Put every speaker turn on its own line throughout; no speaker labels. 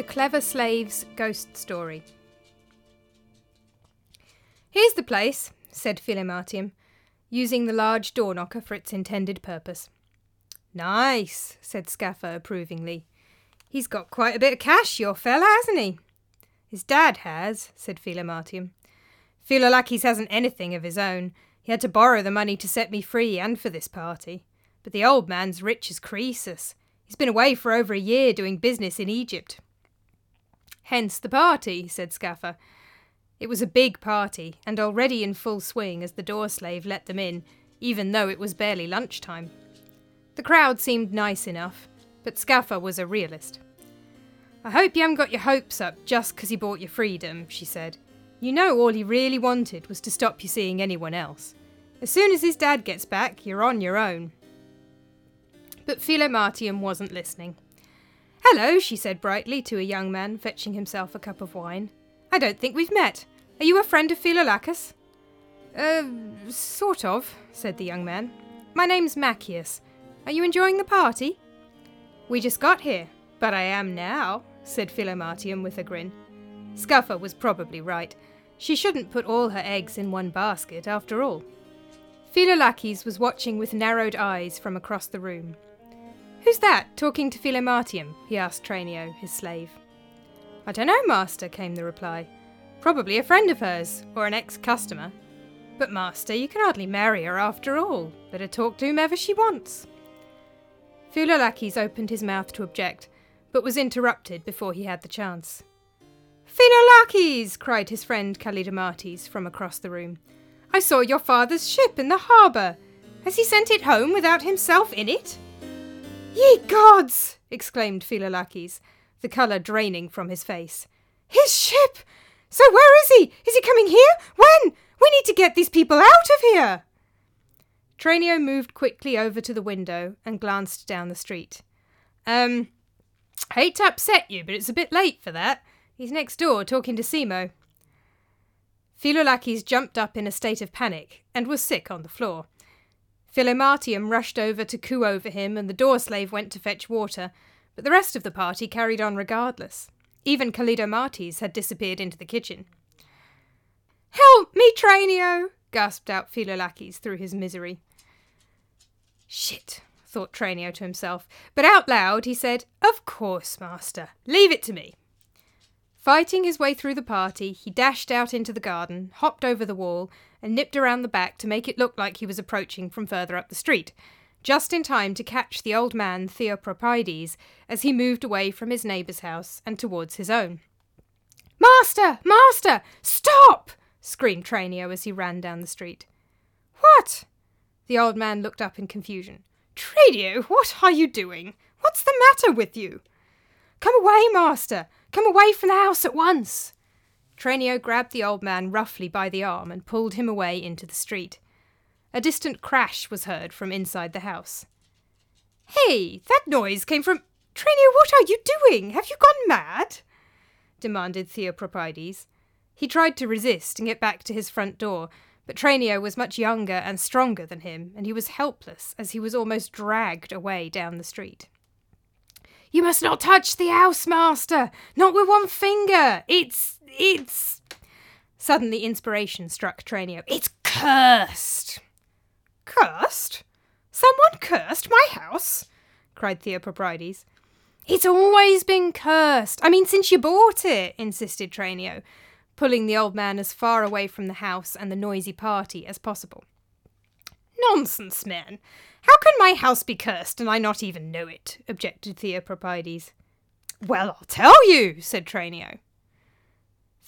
The Clever Slave's Ghost Story. Here's the place, said Philematium, using the large door knocker for its intended purpose. Nice, said Scapha approvingly. He's got quite a bit of cash, your fella, hasn't he? His dad has, said Philematium. Philolaches hasn't anything of his own. He had to borrow the money to set me free and for this party. But the old man's rich as Croesus. He's been away for over a year doing business in Egypt. Hence the party, said Scapha. It was a big party, and already in full swing as the door slave let them in, even though it was barely lunchtime. The crowd seemed nice enough, but Scapha was a realist. I hope you haven't got your hopes up just 'cause he bought your freedom, she said. You know all he really wanted was to stop you seeing anyone else. As soon as his dad gets back, you're on your own. But Philematium wasn't listening. Hello, she said brightly to a young man fetching himself a cup of wine. I don't think we've met. Are you a friend of Philolaches? Uh, sort of, said the young man. My name's Maccius. Are you enjoying the party? We just got here, but I am now, said Philematium with a grin. Scapha was probably right. She shouldn't put all her eggs in one basket, after all. Philolaches was watching with narrowed eyes from across the room. Who's that, talking to Philematium? he asked Tranio, his slave. I don't know, master, came the reply. Probably a friend of hers, or an ex customer. But, master, you can hardly marry her after all. Let her talk to whomever she wants. Philolaches opened his mouth to object, but was interrupted before he had the chance. Philolaches! cried his friend Callidamates from across the room. I saw your father's ship in the harbour. Has he sent it home without himself in it? Ye gods! exclaimed Philolaches, the colour draining from his face. His ship! So where is he? Is he coming here? When? We need to get these people out of here! Tranio moved quickly over to the window and glanced down the street. Um, hate to upset you, but it's a bit late for that. He's next door talking to Simo. Philolaches jumped up in a state of panic and was sick on the floor. Philematium rushed over to coo over him, and the door slave went to fetch water, but the rest of the party carried on regardless. Even Callidamates had disappeared into the kitchen. Help me, Tranio! gasped out Philolaches through his misery. Shit, thought Tranio to himself, but out loud he said, Of course, master. Leave it to me. Fighting his way through the party, he dashed out into the garden, hopped over the wall, and nipped around the back to make it look like he was approaching from further up the street, just in time to catch the old man Theopropides as he moved away from his neighbour's house and towards his own. Master! Master! Stop! screamed Tranio as he ran down the street. What? The old man looked up in confusion. Tranio, what are you doing? What's the matter with you? Come away, master! Come away from the house at once! Tranio grabbed the old man roughly by the arm and pulled him away into the street. A distant crash was heard from inside the house. Hey, that noise came from. Tranio, what are you doing? Have you gone mad? demanded Theopropides. He tried to resist and get back to his front door, but Tranio was much younger and stronger than him, and he was helpless as he was almost dragged away down the street. You must not touch the house, master! Not with one finger! It's. It's. Suddenly inspiration struck Tranio. It's cursed! Cursed? Someone cursed my house? cried Theopropides. It's always been cursed. I mean, since you bought it, insisted Tranio, pulling the old man as far away from the house and the noisy party as possible. Nonsense, man. How can my house be cursed and I not even know it? objected Theopropides. Well, I'll tell you, said Tranio.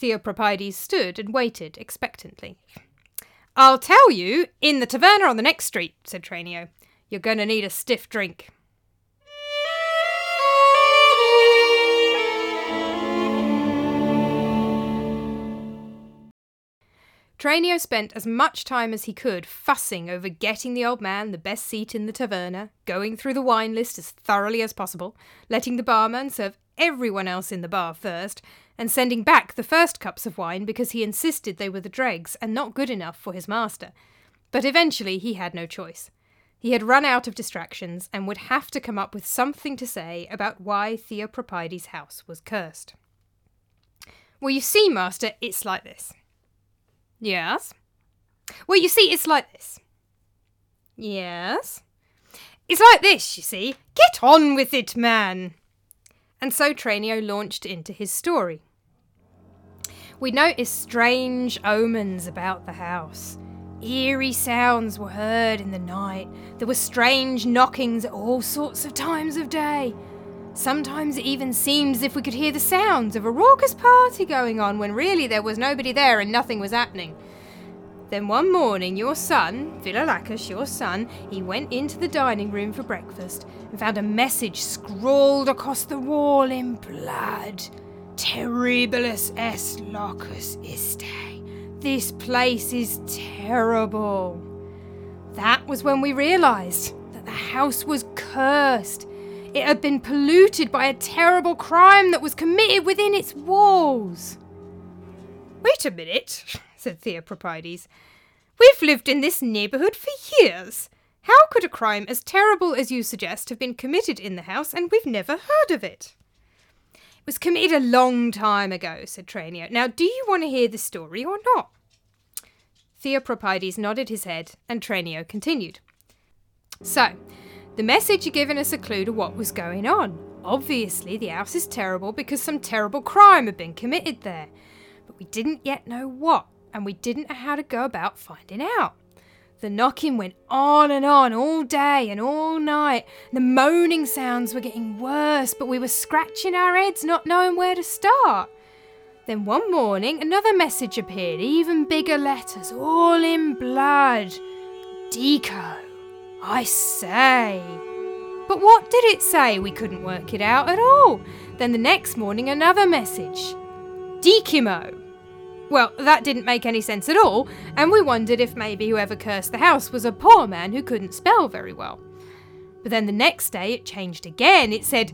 Theopropides stood and waited expectantly. I'll tell you in the taverna on the next street, said Tranio. You're going to need a stiff drink. Tranio spent as much time as he could fussing over getting the old man the best seat in the taverna, going through the wine list as thoroughly as possible, letting the barman serve everyone else in the bar first, and sending back the first cups of wine because he insisted they were the dregs and not good enough for his master. But eventually he had no choice. He had run out of distractions and would have to come up with something to say about why Theopropides' house was cursed. Well, you see, Master, it's like this. Yes? Well, you see, it's like this. Yes? It's like this, you see. Get on with it, man. And so Tranio launched into his story. We noticed strange omens about the house. Eerie sounds were heard in the night. There were strange knockings at all sorts of times of day. Sometimes it even seemed as if we could hear the sounds of a raucous party going on when really there was nobody there and nothing was happening. Then one morning, your son, Philolaches, your son, he went into the dining room for breakfast and found a message scrawled across the wall in blood. Terribilis est locus iste. This place is terrible. That was when we realised that the house was cursed. It had been polluted by a terrible crime that was committed within its walls. Wait a minute, said Theopropides. We've lived in this neighbourhood for years. How could a crime as terrible as you suggest have been committed in the house and we've never heard of it? It was committed a long time ago, said Tranio. Now, do you want to hear the story or not? Theopropides nodded his head, and Tranio continued. So, the message had given us a clue to what was going on. Obviously, the house is terrible because some terrible crime had been committed there. But we didn't yet know what, and we didn't know how to go about finding out. The knocking went on and on all day and all night. The moaning sounds were getting worse, but we were scratching our heads, not knowing where to start. Then one morning, another message appeared, even bigger letters, all in blood. Deco, I say. But what did it say? We couldn't work it out at all. Then the next morning, another message. Decimo, well, that didn't make any sense at all, and we wondered if maybe whoever cursed the house was a poor man who couldn't spell very well. But then the next day it changed again. It said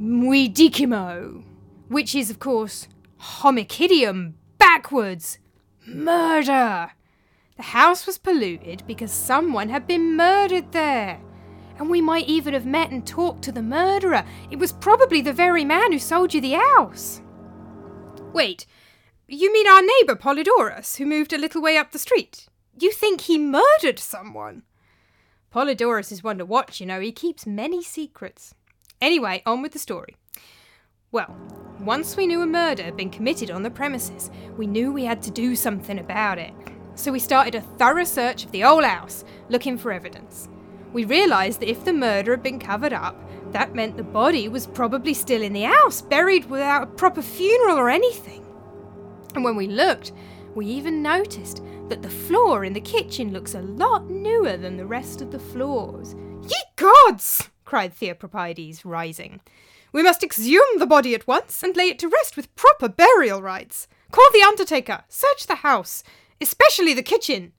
Muidicimo, which is, of course, homicidium, backwards, murder. The house was polluted because someone had been murdered there. And we might even have met and talked to the murderer. It was probably the very man who sold you the house. Wait, you mean our neighbour Polydorus, who moved a little way up the street? You think he murdered someone? Polydorus is one to watch, you know, he keeps many secrets. Anyway, on with the story. Well, once we knew a murder had been committed on the premises, we knew we had to do something about it. So we started a thorough search of the whole house, looking for evidence. We realised that if the murder had been covered up, that meant the body was probably still in the house, buried without a proper funeral or anything. And when we looked, we even noticed that the floor in the kitchen looks a lot newer than the rest of the floors. Ye gods! cried Theopropides, rising. We must exhume the body at once and lay it to rest with proper burial rites. Call the undertaker, search the house, especially the kitchen.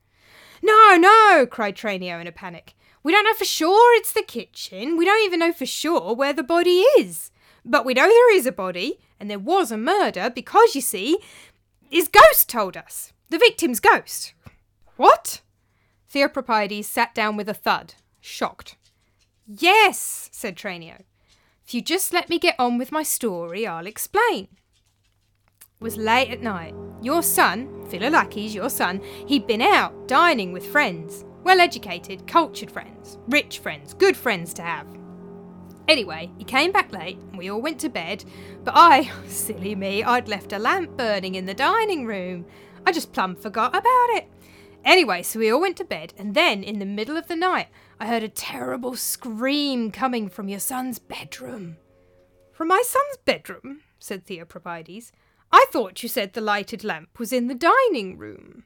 No, no, cried Tranio in a panic. We don't know for sure it's the kitchen. We don't even know for sure where the body is. But we know there is a body, and there was a murder because, you see, his ghost told us. The victim's ghost. What? Theopropides sat down with a thud, shocked. Yes, said Tranio. If you just let me get on with my story, I'll explain. It was late at night. Your son, Philolaches, your son, he'd been out dining with friends. Well educated, cultured friends, rich friends, good friends to have. Anyway, he came back late and we all went to bed, but I, silly me, I'd left a lamp burning in the dining room. I just plumb forgot about it. Anyway, so we all went to bed, and then in the middle of the night, I heard a terrible scream coming from your son's bedroom. From my son's bedroom? said Theopropides. I thought you said the lighted lamp was in the dining room.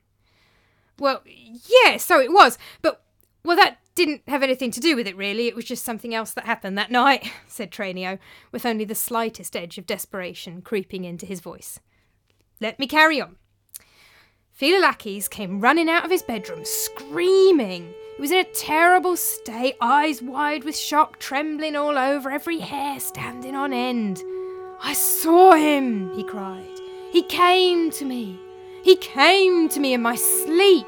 Well, yes, yeah, so it was, but well, that didn't have anything to do with it, really. It was just something else that happened that night, said Tranio, with only the slightest edge of desperation creeping into his voice. Let me carry on. Philolaches came running out of his bedroom, screaming. He was in a terrible state, eyes wide with shock, trembling all over, every hair standing on end. I saw him, he cried. He came to me. He came to me in my sleep.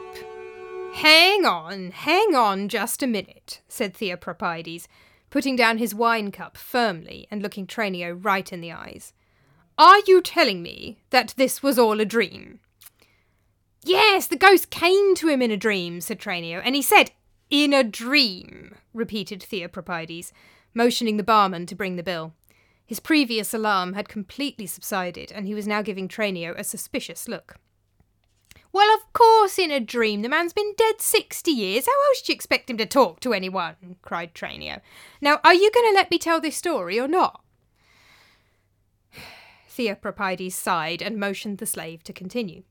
Hang on, hang on just a minute, said Theopropides, putting down his wine cup firmly and looking Tranio right in the eyes. Are you telling me that this was all a dream? Yes, the ghost came to him in a dream, said Tranio, and he said, In a dream, repeated Theopropides, motioning the barman to bring the bill. His previous alarm had completely subsided, and he was now giving Tranio a suspicious look. Well, of course, in a dream. The man's been dead sixty years. How else do you expect him to talk to anyone? cried Tranio. Now, are you going to let me tell this story or not? Theopropides sighed and motioned the slave to continue.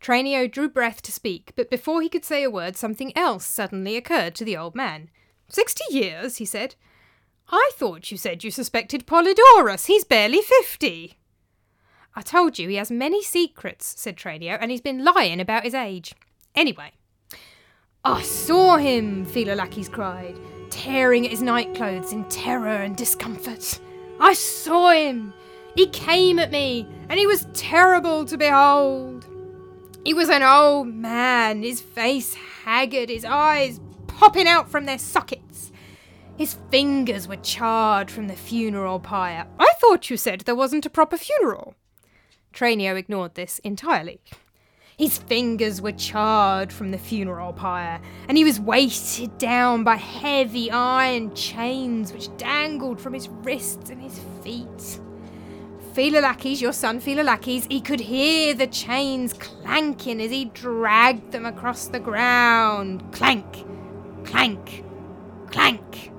Tranio drew breath to speak, but before he could say a word, something else suddenly occurred to the old man. Sixty years, he said. I thought you said you suspected Polydorus. He's barely fifty. I told you he has many secrets, said Tranio, and he's been lying about his age. Anyway, I saw him, Philolaches cried, tearing at his nightclothes in terror and discomfort. I saw him. He came at me, and he was terrible to behold. He was an old man, his face haggard, his eyes popping out from their sockets. His fingers were charred from the funeral pyre. I thought you said there wasn't a proper funeral. Tranio ignored this entirely. His fingers were charred from the funeral pyre, and he was weighted down by heavy iron chains which dangled from his wrists and his feet. Philolaches, your son Philolaches, he could hear the chains clanking as he dragged them across the ground. Clank, clank, clank.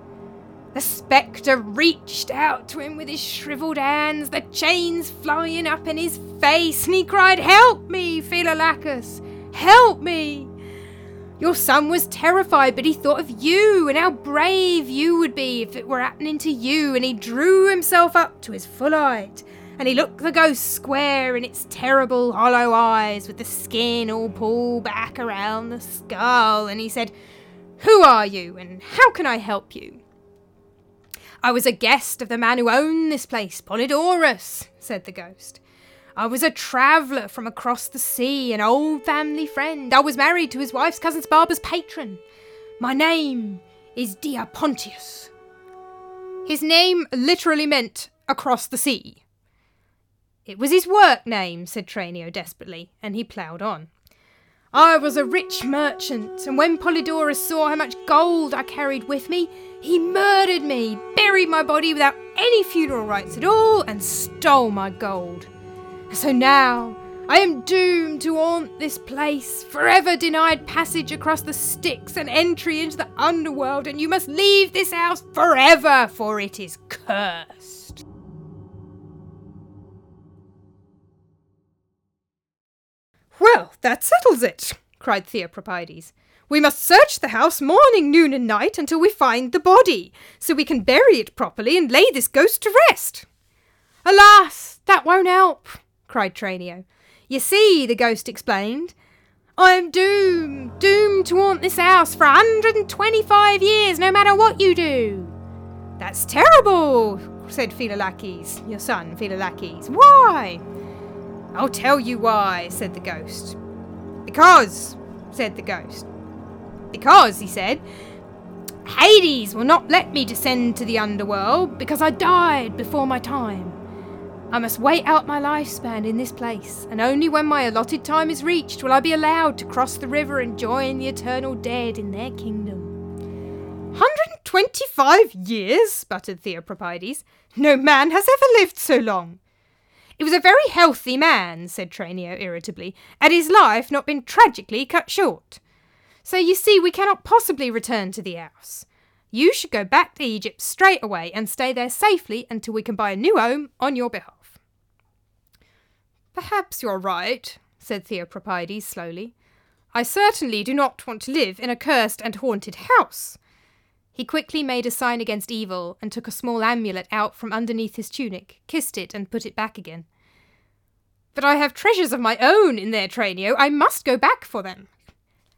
The spectre reached out to him with his shriveled hands, the chains flying up in his face, and he cried, Help me, Philolaches! Help me! Your son was terrified, but he thought of you and how brave you would be if it were happening to you, and he drew himself up to his full height, and he looked the ghost square in its terrible hollow eyes, with the skin all pulled back around the skull, and he said, Who are you, and how can I help you? I was a guest of the man who owned this place, Polydorus, said the ghost. I was a traveller from across the sea, an old family friend. I was married to his wife's cousin's barber's patron. My name is Diapontius. His name literally meant across the sea. It was his work name, said Tranio desperately, and he ploughed on. I was a rich merchant, and when Polydorus saw how much gold I carried with me, he murdered me, buried my body without any funeral rites at all, and stole my gold. So now I am doomed to haunt this place, forever denied passage across the Styx and entry into the underworld, and you must leave this house forever, for it is cursed. Well, that settles it, cried Theopropides. We must search the house morning, noon, and night until we find the body, so we can bury it properly and lay this ghost to rest. Alas, that won't help, cried Tranio. You see, the ghost explained, I am doomed, doomed to haunt this house for a 125 years, no matter what you do. That's terrible, said Philolaches, your son, Philolaches. Why? I'll tell you why, said the ghost. Because, said the ghost. Because, he said, Hades will not let me descend to the underworld because I died before my time. I must wait out my lifespan in this place, and only when my allotted time is reached will I be allowed to cross the river and join the eternal dead in their kingdom. 125 years, sputtered Theopropides. No man has ever lived so long. He was a very healthy man, said Tranio irritably, had his life not been tragically cut short. So you see, we cannot possibly return to the house. You should go back to Egypt straight away and stay there safely until we can buy a new home on your behalf. Perhaps you're right, said Theopropides slowly. I certainly do not want to live in a cursed and haunted house. He quickly made a sign against evil and took a small amulet out from underneath his tunic, kissed it, and put it back again. But I have treasures of my own in there, Tranio. I must go back for them.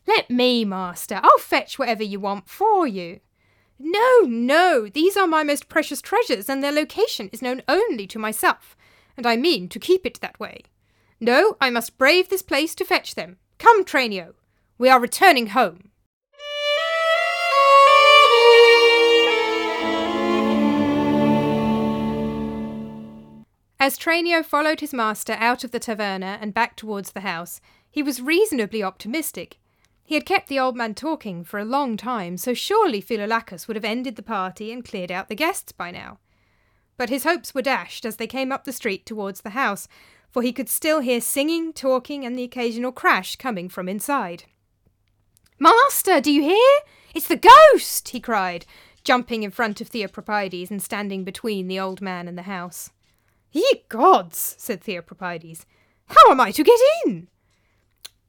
Let me, master. I'll fetch whatever you want for you. No, no, these are my most precious treasures, and their location is known only to myself, and I mean to keep it that way. No, I must brave this place to fetch them. Come, Tranio. We are returning home. As Tranio followed his master out of the taverna and back towards the house, he was reasonably optimistic. He had kept the old man talking for a long time, so surely Philolaches would have ended the party and cleared out the guests by now. But his hopes were dashed as they came up the street towards the house, for he could still hear singing, talking, and the occasional crash coming from inside. Master, do you hear? It's the ghost! he cried, jumping in front of Theopropides and standing between the old man and the house. Ye gods, said Theopropides, how am I to get in?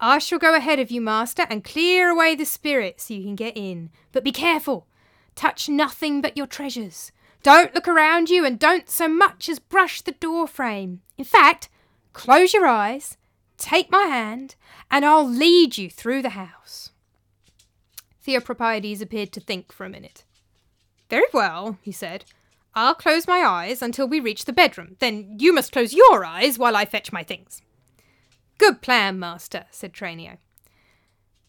I shall go ahead of you, master, and clear away the spirit so you can get in. But be careful. Touch nothing but your treasures. Don't look around you and don't so much as brush the door frame. In fact, close your eyes, take my hand, and I'll lead you through the house. Theopropides appeared to think for a minute. Very well, he said. I'll close my eyes until we reach the bedroom. Then you must close your eyes while I fetch my things. Good plan, master, said Tranio.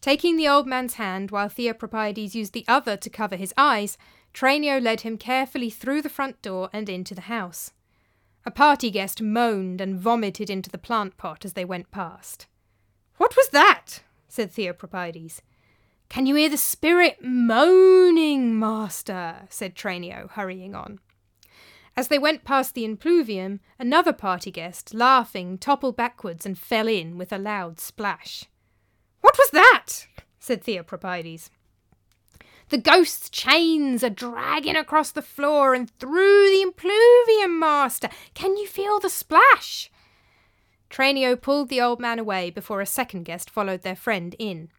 Taking the old man's hand while Theopropides used the other to cover his eyes, Tranio led him carefully through the front door and into the house. A party guest moaned and vomited into the plant pot as they went past. What was that? said Theopropides. Can you hear the spirit moaning, master? said Tranio, hurrying on. As they went past the impluvium, another party guest, laughing, toppled backwards and fell in with a loud splash. What was that? said Theopropides. The ghost's chains are dragging across the floor and through the impluvium, master. Can you feel the splash? Tranio pulled the old man away before a second guest followed their friend in.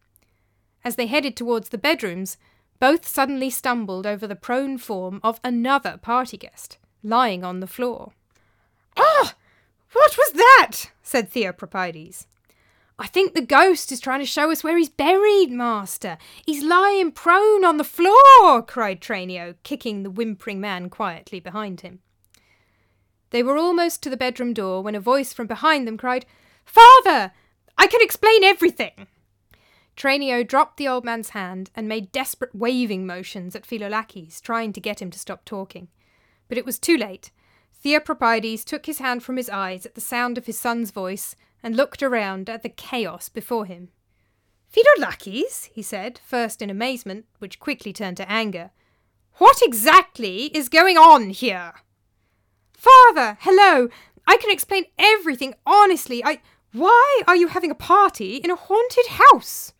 As they headed towards the bedrooms, both suddenly stumbled over the prone form of another party guest lying on the floor. Ah! What was that? said Theopropides. I think the ghost is trying to show us where he's buried, master. He's lying prone on the floor, cried Tranio, kicking the whimpering man quietly behind him. They were almost to the bedroom door when a voice from behind them cried, Father! I can explain everything! Tranio dropped the old man's hand and made desperate waving motions at Philolaches, trying to get him to stop talking. But it was too late. Theopropides took his hand from his eyes at the sound of his son's voice and looked around at the chaos before him. Philolaches, he said, first in amazement, which quickly turned to anger. What exactly is going on here? Father, hello! I can explain everything honestly. I. Why are you having a party in a haunted house?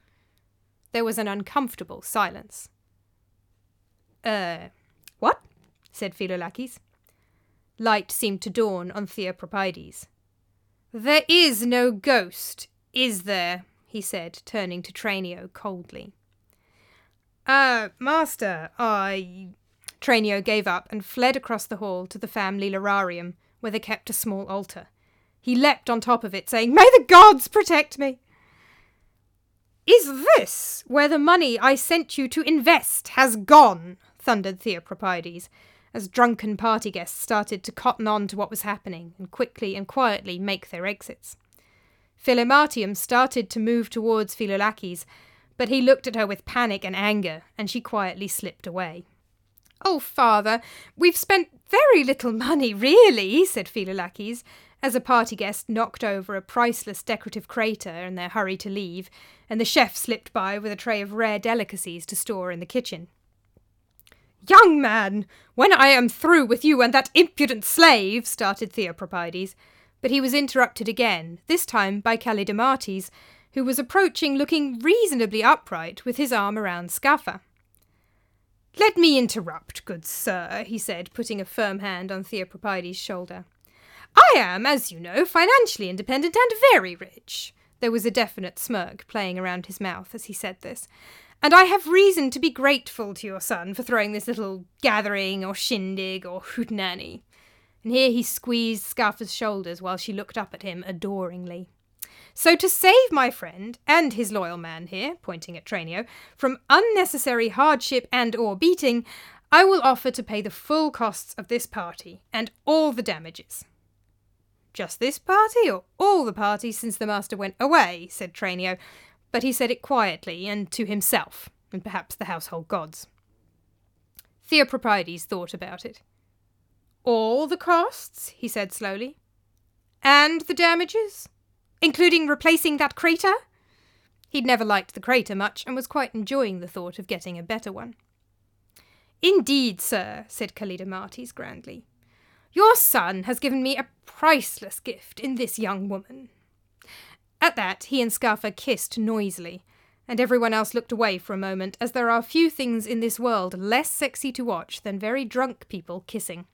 There was an uncomfortable silence. Uh, what? Said Philolaches. Light seemed to dawn on Theopropides. There is no ghost, is there? he said, turning to Tranio coldly. Ah, uh, master, I. Tranio gave up and fled across the hall to the family lararium, where they kept a small altar. He leapt on top of it, saying, May the gods protect me! Is this where the money I sent you to invest has gone? thundered Theopropides, as drunken party guests started to cotton on to what was happening and quickly and quietly make their exits. Philematium started to move towards Philolaches, but he looked at her with panic and anger, and she quietly slipped away. Oh, father, we've spent very little money, really, said Philolaches, as a party guest knocked over a priceless decorative crater in their hurry to leave, and the chef slipped by with a tray of rare delicacies to store in the kitchen. Young man, when I am through with you and that impudent slave, started Theopropides, but he was interrupted again, this time by Callidamates, who was approaching looking reasonably upright with his arm around Scapha. Let me interrupt, good sir, he said, putting a firm hand on Theopropides' shoulder. I am, as you know, financially independent and very rich. There was a definite smirk playing around his mouth as he said this, and I have reason to be grateful to your son for throwing this little gathering or shindig or hootenanny. And here he squeezed Scapha's shoulders while she looked up at him adoringly. So to save my friend and his loyal man here, pointing at Tranio, from unnecessary hardship and or beating, I will offer to pay the full costs of this party and all the damages. Just this party or all the parties since the master went away? said Tranio, but he said it quietly and to himself, and perhaps the household gods. Theopropides thought about it. All the costs, he said slowly. And the damages? Including replacing that crater? He'd never liked the crater much and was quite enjoying the thought of getting a better one. Indeed, sir, said Callidamates grandly. Your son has given me a priceless gift in this young woman. At that, he and Scapha kissed noisily, and everyone else looked away for a moment, as there are few things in this world less sexy to watch than very drunk people kissing.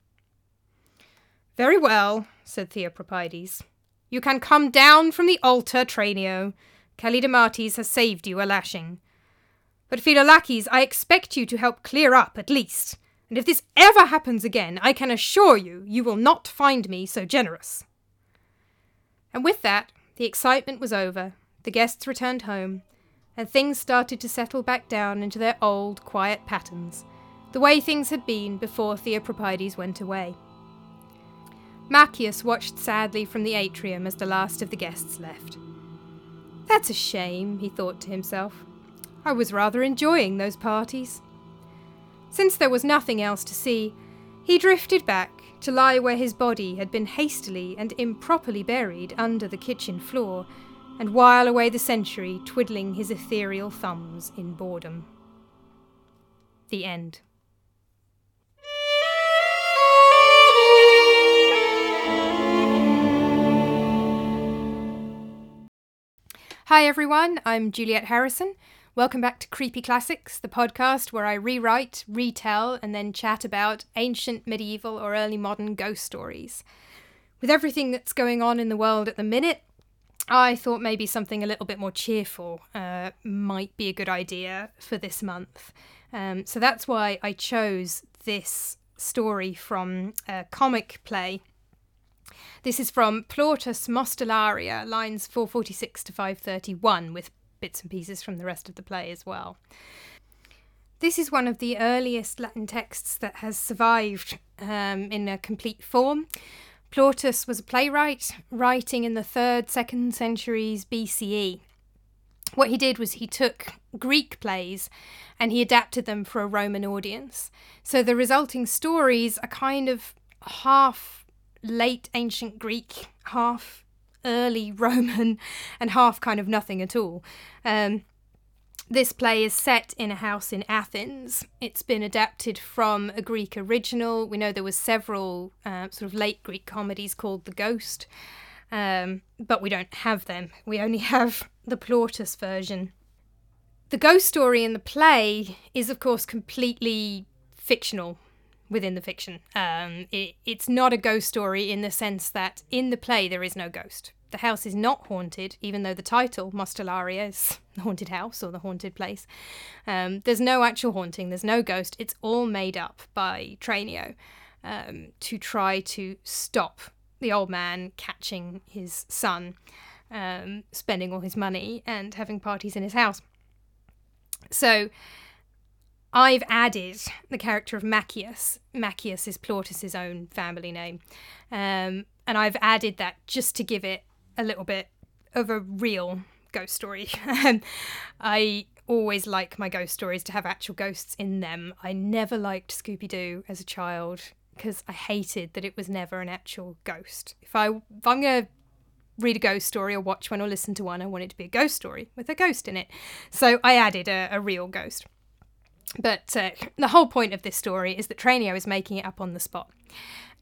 Very well, said Theopropides. You can come down from the altar, Tranio. Callidamates has saved you a lashing. But Philolaches, I expect you to help clear up at least, and if this ever happens again, I can assure you you will not find me so generous. And with that, the excitement was over, the guests returned home, and things started to settle back down into their old, quiet patterns, the way things had been before Theopropides went away. Maccius watched sadly from the atrium as the last of the guests left. That's a shame, he thought to himself. I was rather enjoying those parties. Since there was nothing else to see, he drifted back to lie where his body had been hastily and improperly buried under the kitchen floor, and while away the century twiddling his ethereal thumbs in boredom. The end. Hi everyone, I'm Juliet Harrison. Welcome back to Creepy Classics, the podcast where I rewrite, retell, and then chat about ancient, medieval, or early modern ghost stories. With everything that's going on in the world at the minute, I thought maybe something a little bit more cheerful uh, might be a good idea for this month. Um, so that's why I chose this story from a comic play. This is from Plautus Mostellaria, lines 446 to 531, with bits and pieces from the rest of the play as well. This is one of the earliest Latin texts that has survived um, in a complete form. Plautus was a playwright writing in the 3rd, 2nd centuries BCE. What he did was he took Greek plays and he adapted them for a Roman audience. So the resulting stories are kind of half late ancient Greek, half early Roman and half kind of nothing at all. Um, this play is set in a house in Athens. It's been adapted from a Greek original. We know there were several uh, sort of late Greek comedies called The Ghost, um, but we don't have them. We only have the Plautus version. The ghost story in the play is, of course, completely fictional within the fiction. Um, it, it's not a ghost story in the sense that in the play there is no ghost. The house is not haunted, even though the title, Mostellaria, is the haunted house or the haunted place. Um, there's no actual haunting, there's no ghost. It's all made up by Tranio um, to try to stop the old man catching his son, um, spending all his money, and having parties in his house. So, I've added the character of Maccius. Maccius is Plautus's own family name. Um, and I've added that just to give it a little bit of a real ghost story. I always like my ghost stories to have actual ghosts in them. I never liked Scooby Doo as a child because I hated that it was never an actual ghost. If I if I'm gonna read a ghost story or watch one or listen to one, I want it to be a ghost story with a ghost in it. So I added a, a real ghost. But uh, the whole point of this story is that Tranio is making it up on the spot.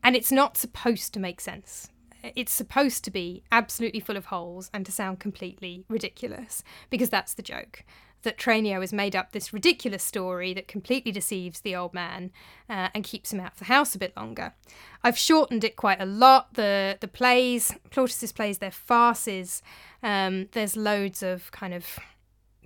And it's not supposed to make sense. It's supposed to be absolutely full of holes and to sound completely ridiculous, because that's the joke. That Tranio has made up this ridiculous story that completely deceives the old man uh, and keeps him out of the house a bit longer. I've shortened it quite a lot. The the plays, Plautus's plays, they're farces. Um, there's loads of kind of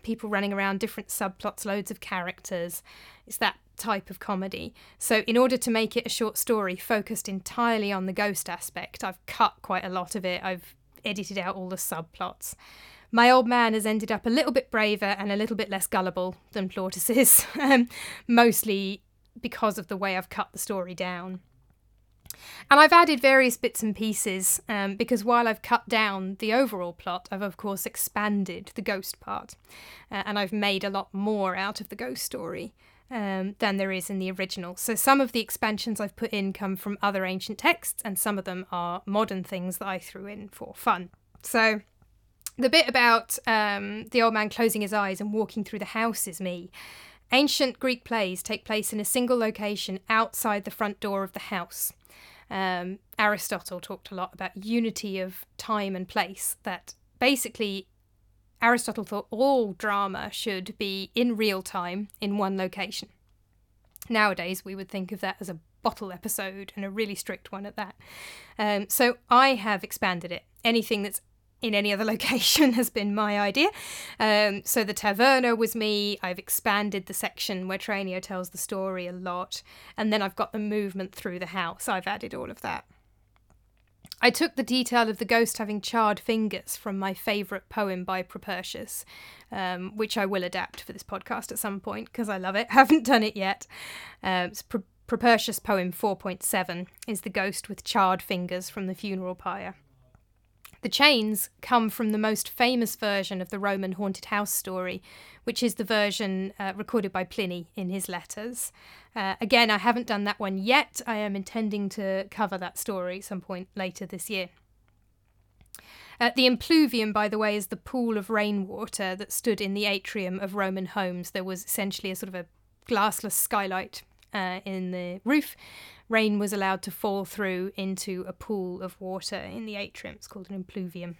people running around, different subplots, loads of characters. It's that type of comedy. So, in order to make it a short story focused entirely on the ghost aspect, I've cut quite a lot of it. I've edited out all the subplots. My old man has ended up a little bit braver and a little bit less gullible than Plautus is, um, mostly because of the way I've cut the story down. And I've added various bits and pieces um, because while I've cut down the overall plot, I've of course expanded the ghost part. Uh, and I've made a lot more out of the ghost story um, than there is in the original. So some of the expansions I've put in come from other ancient texts, and some of them are modern things that I threw in for fun. So the bit about um, the old man closing his eyes and walking through the house is me. Ancient Greek plays take place in a single location outside the front door of the house. Um, Aristotle talked a lot about unity of time and place, that basically Aristotle thought all drama should be in real time in one location. Nowadays, we would think of that as a bottle episode and a really strict one at that. Um, so I have expanded it. Anything that's in any other location has been my idea. Um, so the taverna was me. I've expanded the section where Tranio tells the story a lot. And then I've got the movement through the house. I've added all of that. I took the detail of the ghost having charred fingers from my favourite poem by Propertius, um, which I will adapt for this podcast at some point because I love it. Haven't done it yet. Um, Pro- Propertius poem 4.7 is the ghost with charred fingers from the funeral pyre. The chains come from the most famous version of the Roman haunted house story, which is the version uh, recorded by Pliny in his letters. Uh, again, I haven't done that one yet. I am intending to cover that story at some point later this year. Uh, the impluvium, by the way, is the pool of rainwater that stood in the atrium of Roman homes. There was essentially a sort of a glassless skylight uh, in the roof, rain was allowed to fall through into a pool of water in the atrium. It's called an impluvium.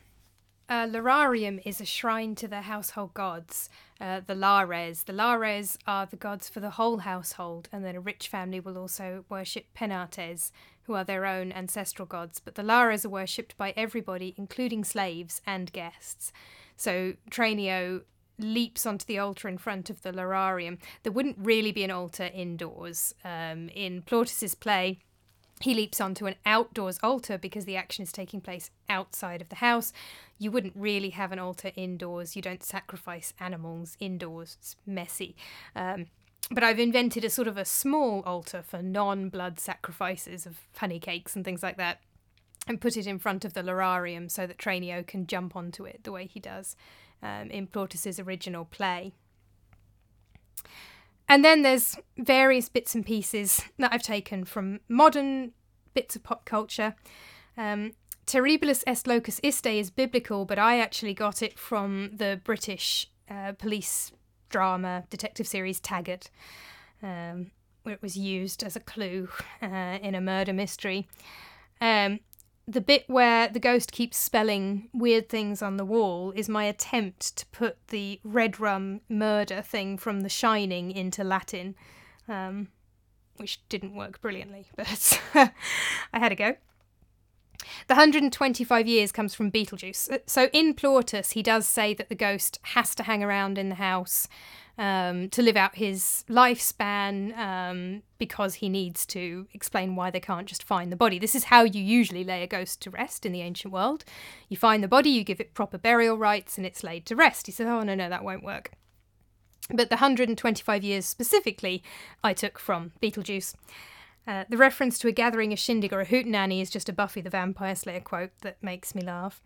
Uh, Lararium is a shrine to the household gods, uh, the Lares. The Lares are the gods for the whole household, and then a rich family will also worship Penates, who are their own ancestral gods. But the Lares are worshipped by everybody, including slaves and guests. So Tranio leaps onto the altar in front of the lararium, there wouldn't really be an altar indoors. Um, in Plautus's play, he leaps onto an outdoors altar because the action is taking place outside of the house. You wouldn't really have an altar indoors. You don't sacrifice animals indoors. It's messy. Um, but I've invented a sort of a small altar for non blood sacrifices of honey cakes and things like that and put it in front of the lararium so that Tranio can jump onto it the way he does um, in Plautus's original play. And then there's various bits and pieces that I've taken from modern bits of pop culture. Um, Terribilis est locus iste is biblical, but I actually got it from the British uh, police drama detective series Taggart, um, where it was used as a clue uh, in a murder mystery. Um, the bit where the ghost keeps spelling weird things on the wall is my attempt to put the red rum murder thing from The Shining into Latin, um, which didn't work brilliantly, but I had a go. The 125 years comes from Beetlejuice. So in Plautus, he does say that the ghost has to hang around in the house um, to live out his lifespan um, because he needs to explain why they can't just find the body. This is how you usually lay a ghost to rest in the ancient world. You find the body, you give it proper burial rites, and it's laid to rest. He says, Oh, no, no, that won't work. But the 125 years specifically, I took from Beetlejuice. Uh, the reference to a gathering, a shindig, or a hootenanny is just a Buffy the Vampire Slayer quote that makes me laugh.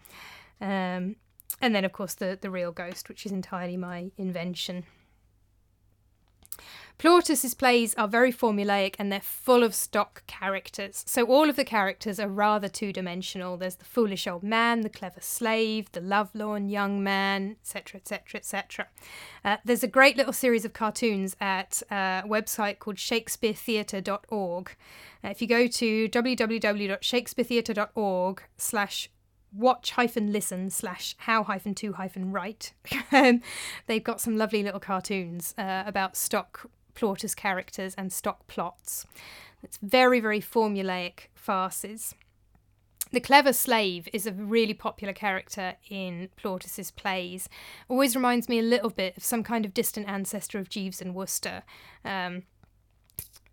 Um, and then, of course, the, the real ghost, which is entirely my invention. Plautus's plays are very formulaic and they're full of stock characters. So all of the characters are rather two-dimensional. There's the foolish old man, the clever slave, the lovelorn young man, etc., etc., etc. There's a great little series of cartoons at a website called shakespearetheatre.org. Uh, if you go to www.shakespearetheatre.org slash watch hyphen listen slash how hyphen to hyphen write um, they've got some lovely little cartoons uh, about stock Plautus characters and stock plots. It's very, very formulaic farces. The clever slave is a really popular character in Plautus's plays. Always reminds me a little bit of some kind of distant ancestor of Jeeves and Wooster. Um,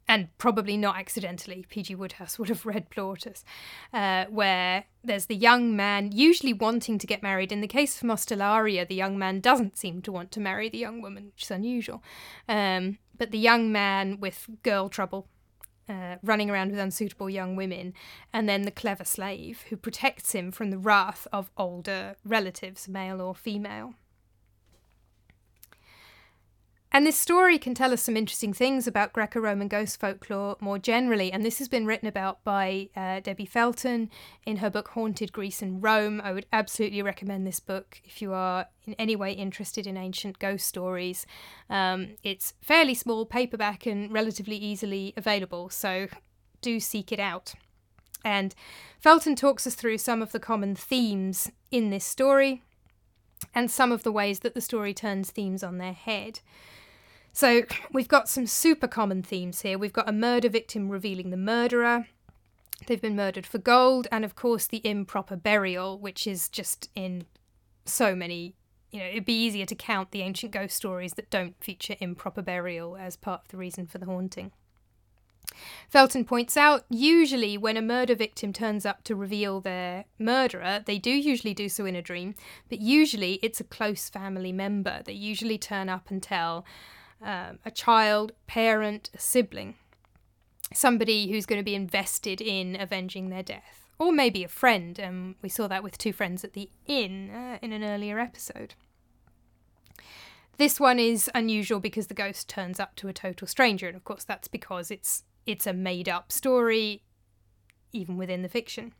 and probably not accidentally, P.G. Wodehouse would have read Plautus, uh, where there's the young man usually wanting to get married. In the case of Mostellaria, the young man doesn't seem to want to marry the young woman, which is unusual. Um, but the young man with girl trouble uh, running around with unsuitable young women, and then the clever slave who protects him from the wrath of older relatives, male or female. And this story can tell us some interesting things about Greco Roman ghost folklore more generally. And this has been written about by uh, Debbie Felton in her book Haunted Greece and Rome. I would absolutely recommend this book if you are in any way interested in ancient ghost stories. Um, it's fairly small paperback and relatively easily available, so do seek it out. And Felton talks us through some of the common themes in this story and some of the ways that the story turns themes on their head. So we've got some super common themes here. We've got a murder victim revealing the murderer. They've been murdered for gold, and of course the improper burial, which is just in so many. You know, it'd be easier to count the ancient ghost stories that don't feature improper burial as part of the reason for the haunting. Felton points out usually when a murder victim turns up to reveal their murderer, they do usually do so in a dream, but usually it's a close family member. They usually turn up and tell um, a child, parent, a sibling, somebody who's going to be invested in avenging their death, or maybe a friend. And we saw that with two friends at the inn uh, in an earlier episode. This one is unusual because the ghost turns up to a total stranger, and of course that's because it's it's a made-up story, even within the fiction.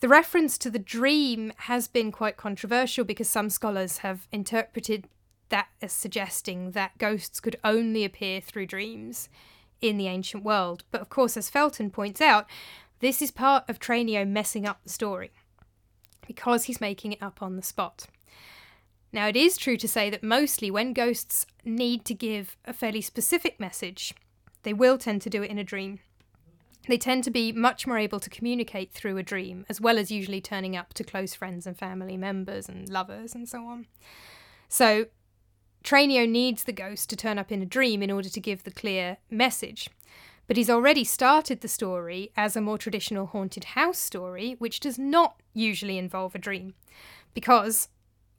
The reference to the dream has been quite controversial because some scholars have interpreted that is suggesting that ghosts could only appear through dreams in the ancient world. But of course, as Felton points out, this is part of Tranio messing up the story because he's making it up on the spot. Now, it is true to say that mostly when ghosts need to give a fairly specific message, they will tend to do it in a dream. They tend to be much more able to communicate through a dream, as well as usually turning up to close friends and family members and lovers and so on. So, Tranio needs the ghost to turn up in a dream in order to give the clear message. But he's already started the story as a more traditional haunted house story, which does not usually involve a dream. Because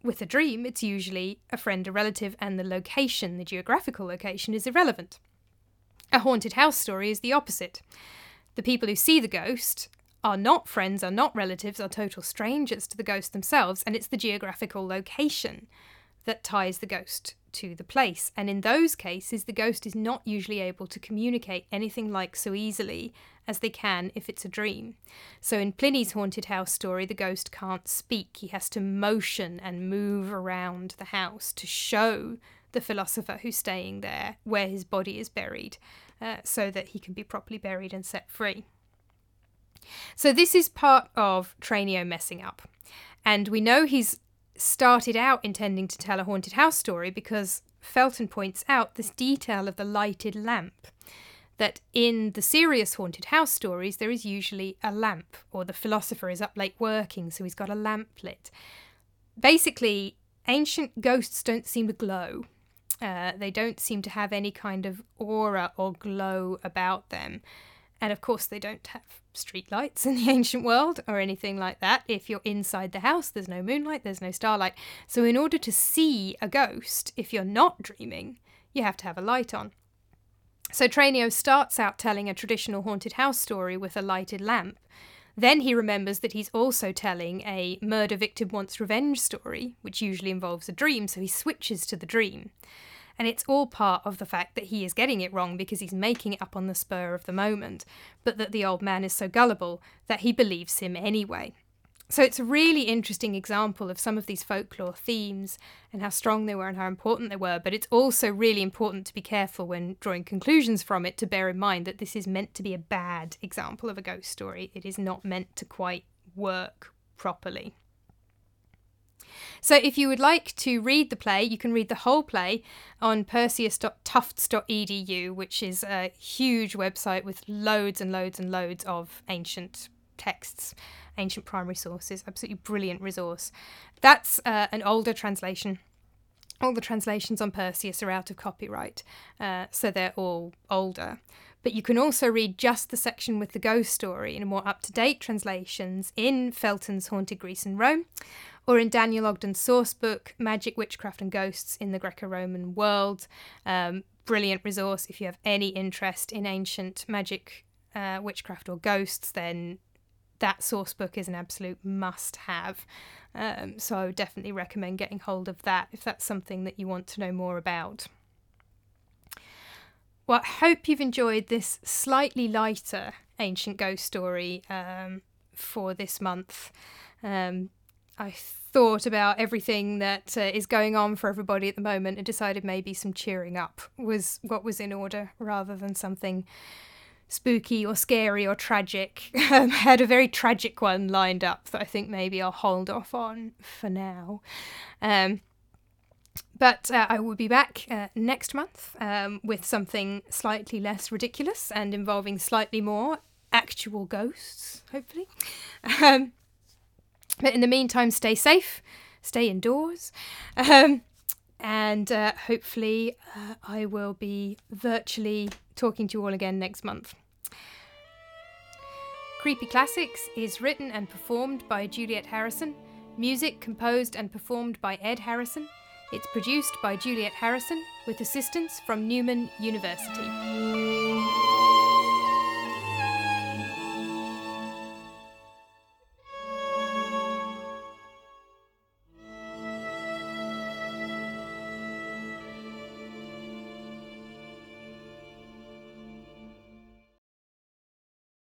with a dream, it's usually a friend, a relative, and the location, the geographical location, is irrelevant. A haunted house story is the opposite. The people who see the ghost are not friends, are not relatives, are total strangers to the ghost themselves, and it's the geographical location that ties the ghost to the place. And in those cases, the ghost is not usually able to communicate anything like so easily as they can if it's a dream. So in Pliny's haunted house story, the ghost can't speak. He has to motion and move around the house to show the philosopher who's staying there where his body is buried uh, so that he can be properly buried and set free. So this is part of Tranio messing up. And we know he's started out intending to tell a haunted house story because Felton points out this detail of the lighted lamp. That in the serious haunted house stories, there is usually a lamp, or the philosopher is up late working, so he's got a lamp lit. Basically, ancient ghosts don't seem to glow. Uh, they don't seem to have any kind of aura or glow about them. And of course, they don't have streetlights in the ancient world or anything like that. If you're inside the house, there's no moonlight, there's no starlight. So, in order to see a ghost, if you're not dreaming, you have to have a light on. So, Tranio starts out telling a traditional haunted house story with a lighted lamp. Then he remembers that he's also telling a murder victim wants revenge story, which usually involves a dream, so he switches to the dream. And it's all part of the fact that he is getting it wrong because he's making it up on the spur of the moment, but that the old man is so gullible that he believes him anyway. So it's a really interesting example of some of these folklore themes and how strong they were and how important they were. But it's also really important to be careful when drawing conclusions from it to bear in mind that this is meant to be a bad example of a ghost story. It is not meant to quite work properly. So, if you would like to read the play, you can read the whole play on perseus.tufts.edu, which is a huge website with loads and loads and loads of ancient texts, ancient primary sources. Absolutely brilliant resource. That's uh, an older translation. All the translations on Perseus are out of copyright, uh, so they're all older. But you can also read just the section with the ghost story in more up to date translations in Felton's Haunted Greece and Rome, or in Daniel Ogden's source book, Magic, Witchcraft and Ghosts in the Greco Roman World. Um, brilliant resource if you have any interest in ancient magic, uh, witchcraft, or ghosts, then that source book is an absolute must have. Um, so I would definitely recommend getting hold of that if that's something that you want to know more about. Well, I hope you've enjoyed this slightly lighter ancient ghost story um, for this month. Um, I thought about everything that uh, is going on for everybody at the moment and decided maybe some cheering up was what was in order rather than something spooky or scary or tragic. Um, I had a very tragic one lined up that I think maybe I'll hold off on for now. Um, but uh, I will be back uh, next month um, with something slightly less ridiculous and involving slightly more actual ghosts, hopefully. Um, but in the meantime, stay safe, stay indoors, um, and uh, hopefully, uh, I will be virtually talking to you all again next month. Creepy Classics is written and performed by Juliet Harrison, music composed and performed by Ed Harrison. It's produced by Juliet Harrison with assistance from Newman University.